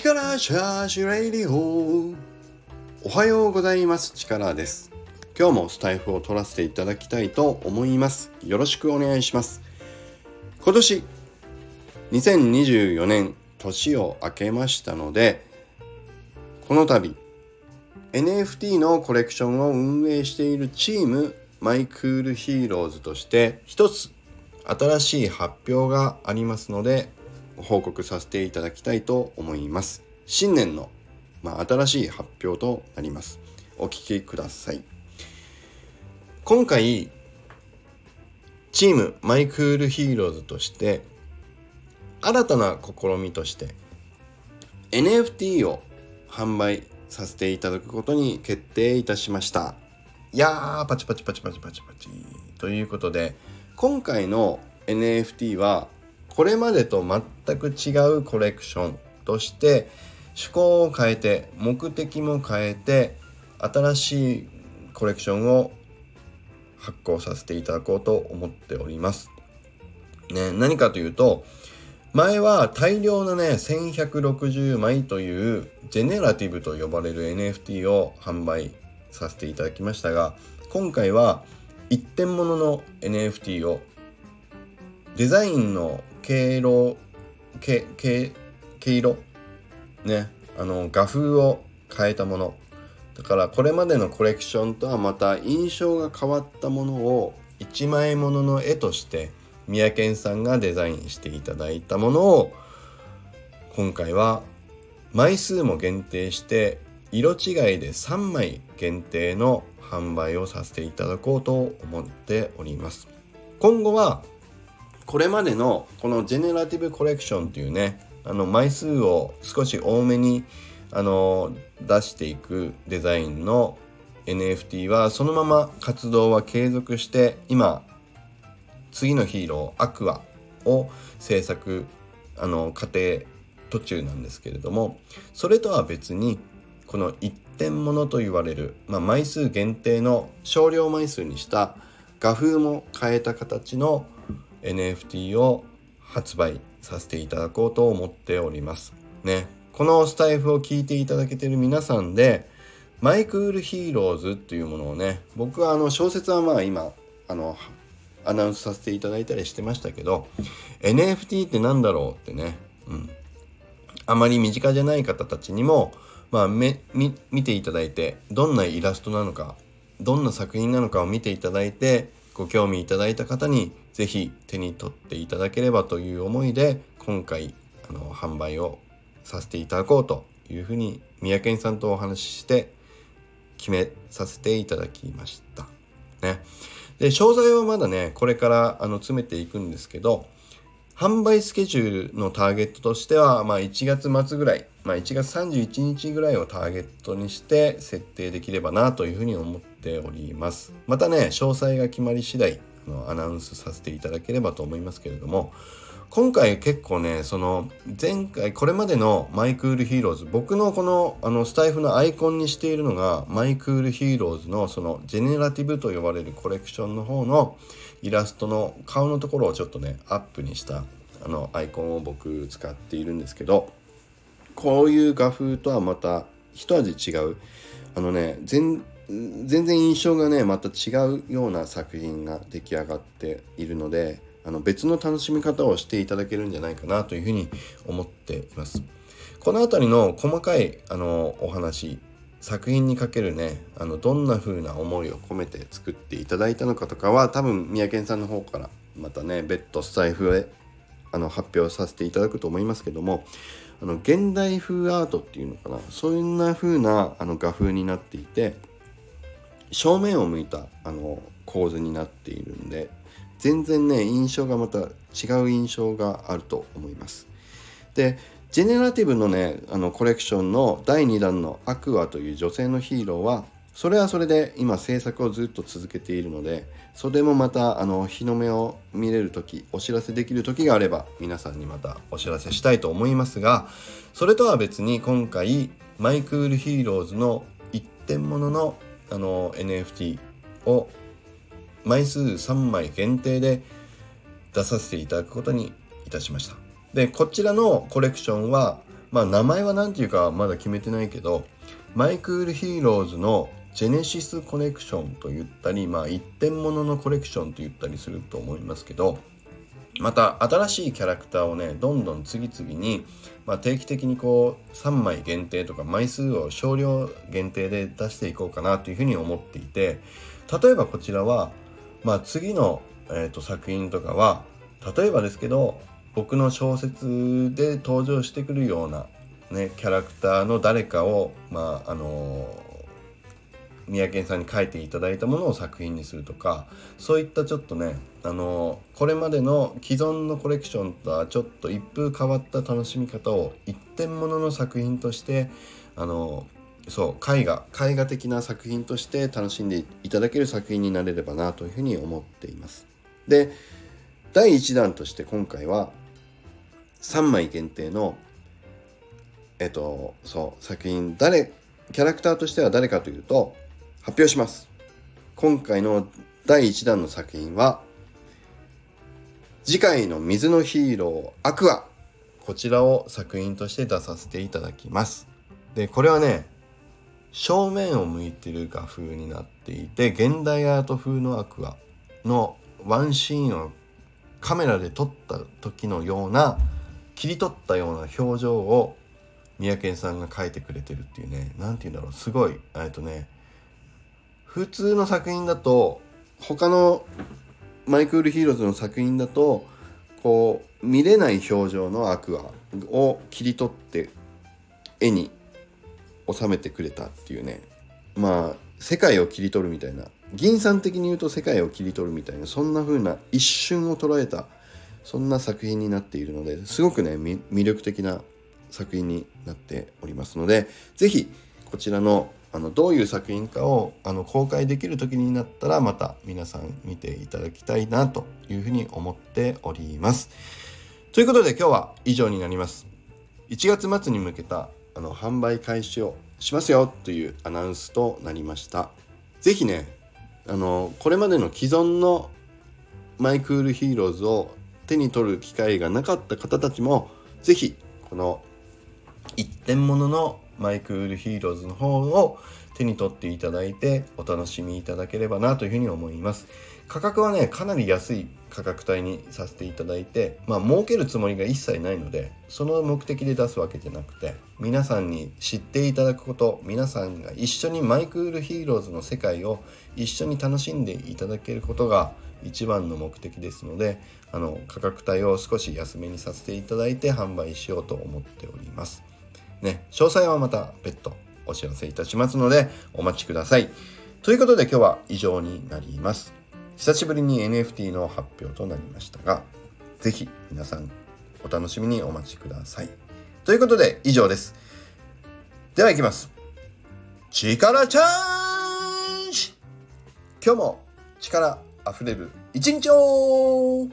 力チャージレディオおはようございます。力です。今日もスタエフを取らせていただきたいと思います。よろしくお願いします。今年2024年年を明けましたのでこの度 NFT のコレクションを運営しているチームマイクールヒーローズとして一つ新しい発表がありますので報告させていただきたいと思います。新年の、まあ、新しい発表となります。お聞きください。今回チームマイクールヒーローズとして新たな試みとして NFT を販売させていただくことに決定いたしました。いやーパチパチパチパチパチパチ。ということで今回の NFT はこれまでと全く違うコレクションとして趣向を変えて目的も変えて新しいコレクションを発行させていただこうと思っております。ね、何かというと前は大量のね1160枚というジェネラティブと呼ばれる NFT を販売させていただきましたが今回は一点物の NFT をデザインの毛色毛毛毛色？ね。あの画風を変えたもの。だからこれまでのコレクションとはまた印象が変わったものを1枚ものの絵として三宅さんがデザインしていただいたものを今回は枚数も限定して色違いで3枚限定の販売をさせていただこうと思っております。今後はこれまでのこのジェネラティブコレクションっていうねあの枚数を少し多めにあの出していくデザインの NFT はそのまま活動は継続して今次のヒーローアクアを制作あの過程途中なんですけれどもそれとは別にこの一点物と言われる、まあ、枚数限定の少量枚数にした画風も変えた形の NFT を発売させていただこうと思っております。ね、このスタエフを聞いていただけてる皆さんでマイクールヒーローズっていうものをね僕はあの小説はまあ今あのアナウンスさせていただいたりしてましたけど NFT って何だろうってね、うん、あまり身近じゃない方たちにもまあ、め見ていただいてどんなイラストなのかどんな作品なのかを見ていただいてご興味いただいた方に是非手に取っていただければという思いで今回あの販売をさせていただこうというふうに三宅さんとお話しして決めさせていただきました。ね。で詳細はまだねこれからあの詰めていくんですけど販売スケジュールのターゲットとしては、まあ、1月末ぐらい、まあ、1月31日ぐらいをターゲットにして設定できればなというふうに思っております。またね、詳細が決まり次第、のアナウンスさせていただければと思いますけれども、今回結構ね、その前回、これまでのマイクールヒーローズ、僕のこのあのスタエフのアイコンにしているのが、マイクールヒーローズのそのジェネラティブと呼ばれるコレクションの方のイラストの顔のところをちょっとねアップにしたあのアイコンを僕使っているんですけどこういう画風とはまた一味違うあのね全然印象がねまた違うような作品が出来上がっているのであの別の楽しみ方をしていただけるんじゃないかなというふうに思っています。この辺りの細かいあのお話作品にかけるねあのどんな風な思いを込めて作っていただいたのかとかは多分三宅さんの方からまたね別途スタイフへあの発表させていただくと思いますけどもあの現代風アートっていうのかなそんな風なあの画風になっていて正面を向いたあの構図になっているんで全然ね印象がまた違う印象があると思います。でジェネラティブのねあのコレクションの第2弾のアクアという女性のヒーローはそれはそれで今制作をずっと続けているのでそれもまたあの日の目を見れる時お知らせできる時があれば皆さんにまたお知らせしたいと思いますがそれとは別に今回マイクールヒーローズの一点物のあの NFT を枚数3枚限定で出させていただくことにいたしました。でこちらのコレクションはまあ名前は何ていうかまだ決めてないけどマイクールヒーローズのジェネシスコネクションと言ったりまあ一点物のコレクションと言ったりすると思いますけどまた新しいキャラクターをねどんどん次々に、まあ、定期的にこう3枚限定とか枚数を少量限定で出していこうかなというふうに思っていて例えばこちらは、まあ、次の、えーと、作品とかは例えばですけど僕の小説で登場してくるような、ね、キャラクターの誰かを、まああのー三宅さんに書いていただいたものを作品にするとかそういったちょっとねあのこれまでの既存のコレクションとはちょっと一風変わった楽しみ方を一点物のの作品としてあのそう絵画絵画的な作品として楽しんでいただける作品になれればなというふうに思っています。で第1弾として今回は3枚限定のえっとそう作品誰キャラクターとしては誰かというと発表します。今回の第1弾の作品は次回の水のヒーローアクア。こちらを作品として出させていただきます。でこれはね正面を向いてる画風になっていて現代アート風のアクアのワンシーンをカメラで撮った時のような切り取ったような表情を三宅さんが描いてくれてるっていうね。何て言うんだろう。すごい。えっとね。普通の作品だと他のマイクールヒーローズの作品だとこう見れない表情のアクアを切り取って絵に収めてくれたっていうね。まあ世界を切り取るみたいな。銀さん的に言うと世界を切り取るみたいなそんな風な一瞬を捉えたそんな作品になっているのですごくね魅力的な作品になっておりますので是非こちらのあのどういう作品かをあの公開できる時になったらまた皆さん見ていただきたいなというふうに思っております。ということで今日は以上になります。1月末に向けたあの販売開始をしますよというアナウンスとなりました。是非ねあのこれまでの既存のマイクールヒーローズを手に取る機会がなかった方たちも是非この一点物のマイクールヒーローズの方を手に取っていただいてお楽しみいただければなというふうに思います。価格はねかなり安い価格帯にさせていただいてまあ儲けるつもりが一切ないのでその目的で出すわけじゃなくて皆さんに知っていただくこと皆さんが一緒にマイクールヒーローズの世界を一緒に楽しんでいただけることが一番の目的ですのであの価格帯を少し安めにさせていただいて販売しようと思っております。ね、詳細はまた別途お知らせいたしますのでお待ちください。ということで今日は以上になります。久しぶりに NFT の発表となりましたが、ぜひ皆さんお楽しみにお待ちください。ということで以上です。では行きます。力チャージ今日も力あふれる一日を